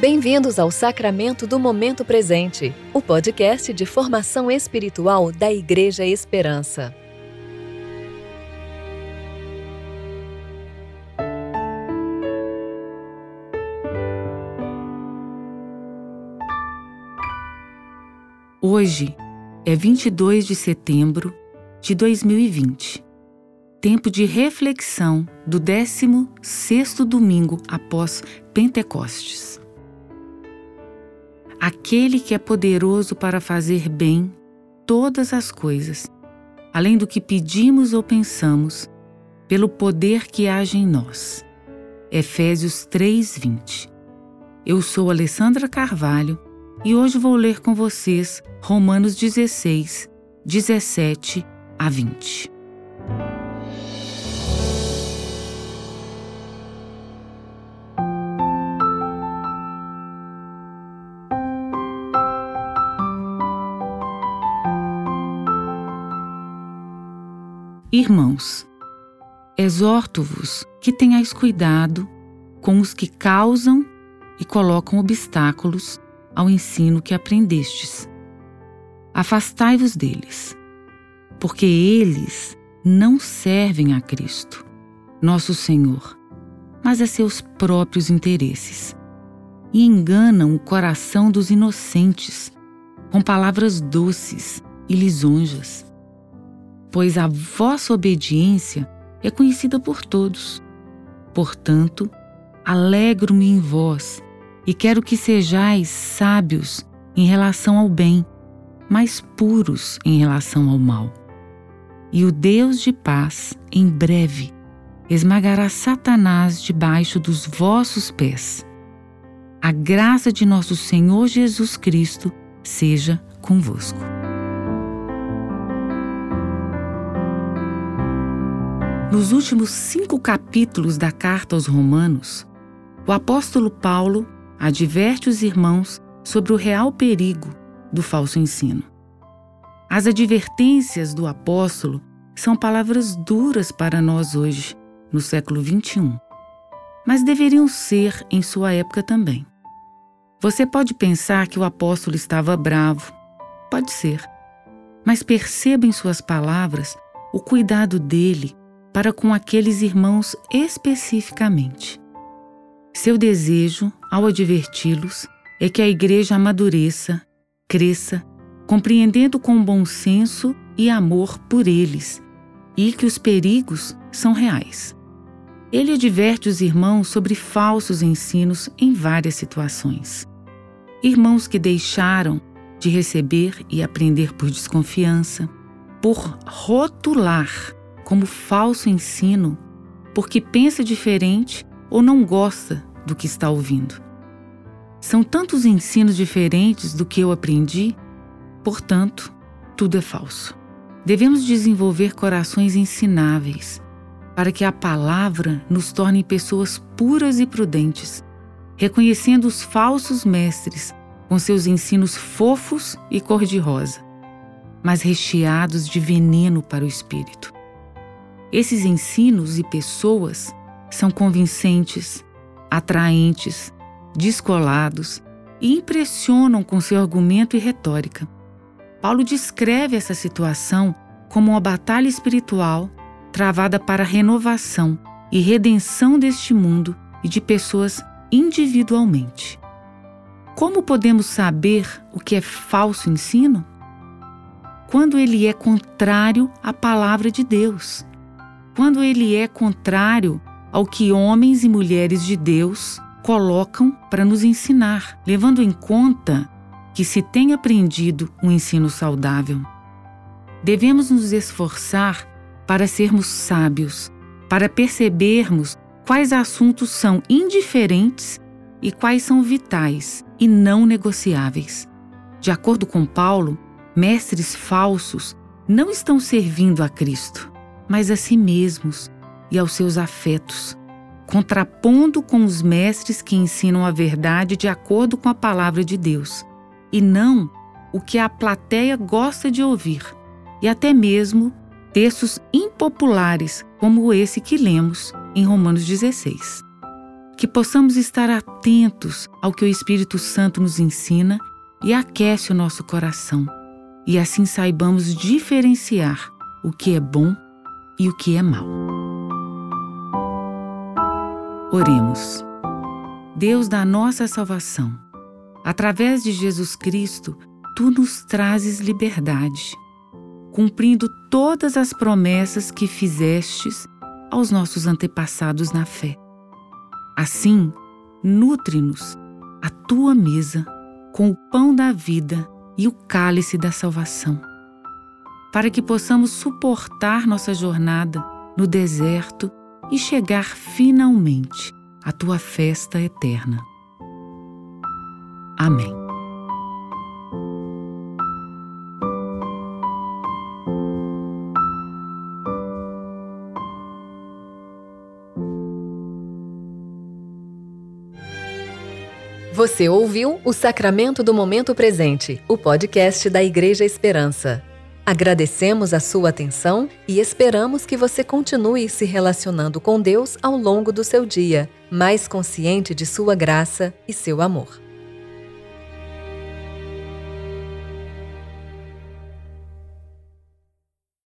Bem-vindos ao Sacramento do Momento Presente, o podcast de formação espiritual da Igreja Esperança. Hoje é 22 de setembro de 2020, tempo de reflexão do 16º domingo após Pentecostes. Aquele que é poderoso para fazer bem todas as coisas, além do que pedimos ou pensamos, pelo poder que age em nós. Efésios 3:20. Eu sou Alessandra Carvalho e hoje vou ler com vocês Romanos 16, 17 a 20. Irmãos, exorto-vos que tenhais cuidado com os que causam e colocam obstáculos ao ensino que aprendestes. Afastai-vos deles, porque eles não servem a Cristo, nosso Senhor, mas a seus próprios interesses, e enganam o coração dos inocentes com palavras doces e lisonjas pois a vossa obediência é conhecida por todos. Portanto, alegro-me em vós e quero que sejais sábios em relação ao bem, mas puros em relação ao mal. E o Deus de paz, em breve, esmagará Satanás debaixo dos vossos pés. A graça de nosso Senhor Jesus Cristo seja convosco. Nos últimos cinco capítulos da carta aos Romanos, o apóstolo Paulo adverte os irmãos sobre o real perigo do falso ensino. As advertências do apóstolo são palavras duras para nós hoje, no século XXI, mas deveriam ser em sua época também. Você pode pensar que o apóstolo estava bravo, pode ser, mas perceba em suas palavras o cuidado dele para com aqueles irmãos especificamente. Seu desejo, ao adverti-los, é que a igreja amadureça, cresça, compreendendo com bom senso e amor por eles, e que os perigos são reais. Ele adverte os irmãos sobre falsos ensinos em várias situações. Irmãos que deixaram de receber e aprender por desconfiança, por rotular como falso ensino porque pensa diferente ou não gosta do que está ouvindo. São tantos ensinos diferentes do que eu aprendi, portanto, tudo é falso. Devemos desenvolver corações ensináveis para que a palavra nos torne pessoas puras e prudentes, reconhecendo os falsos mestres com seus ensinos fofos e cor-de-rosa, mas recheados de veneno para o espírito. Esses ensinos e pessoas são convincentes, atraentes, descolados e impressionam com seu argumento e retórica. Paulo descreve essa situação como uma batalha espiritual travada para a renovação e redenção deste mundo e de pessoas individualmente. Como podemos saber o que é falso ensino? Quando ele é contrário à palavra de Deus quando ele é contrário ao que homens e mulheres de Deus colocam para nos ensinar, levando em conta que se tem aprendido um ensino saudável. Devemos nos esforçar para sermos sábios, para percebermos quais assuntos são indiferentes e quais são vitais e não negociáveis. De acordo com Paulo, mestres falsos não estão servindo a Cristo mas a si mesmos e aos seus afetos, contrapondo com os mestres que ensinam a verdade de acordo com a palavra de Deus, e não o que a plateia gosta de ouvir, e até mesmo textos impopulares como esse que lemos em Romanos 16. que possamos estar atentos ao que o Espírito Santo nos ensina e aquece o nosso coração, e assim saibamos diferenciar o que é bom e o que é mal. Oremos. Deus da nossa salvação, através de Jesus Cristo, tu nos trazes liberdade, cumprindo todas as promessas que fizestes aos nossos antepassados na fé. Assim, nutre-nos a tua mesa com o pão da vida e o cálice da salvação, para que possamos suportar nossa jornada no deserto e chegar finalmente à tua festa eterna. Amém. Você ouviu o Sacramento do Momento Presente, o podcast da Igreja Esperança. Agradecemos a sua atenção e esperamos que você continue se relacionando com Deus ao longo do seu dia, mais consciente de sua graça e seu amor.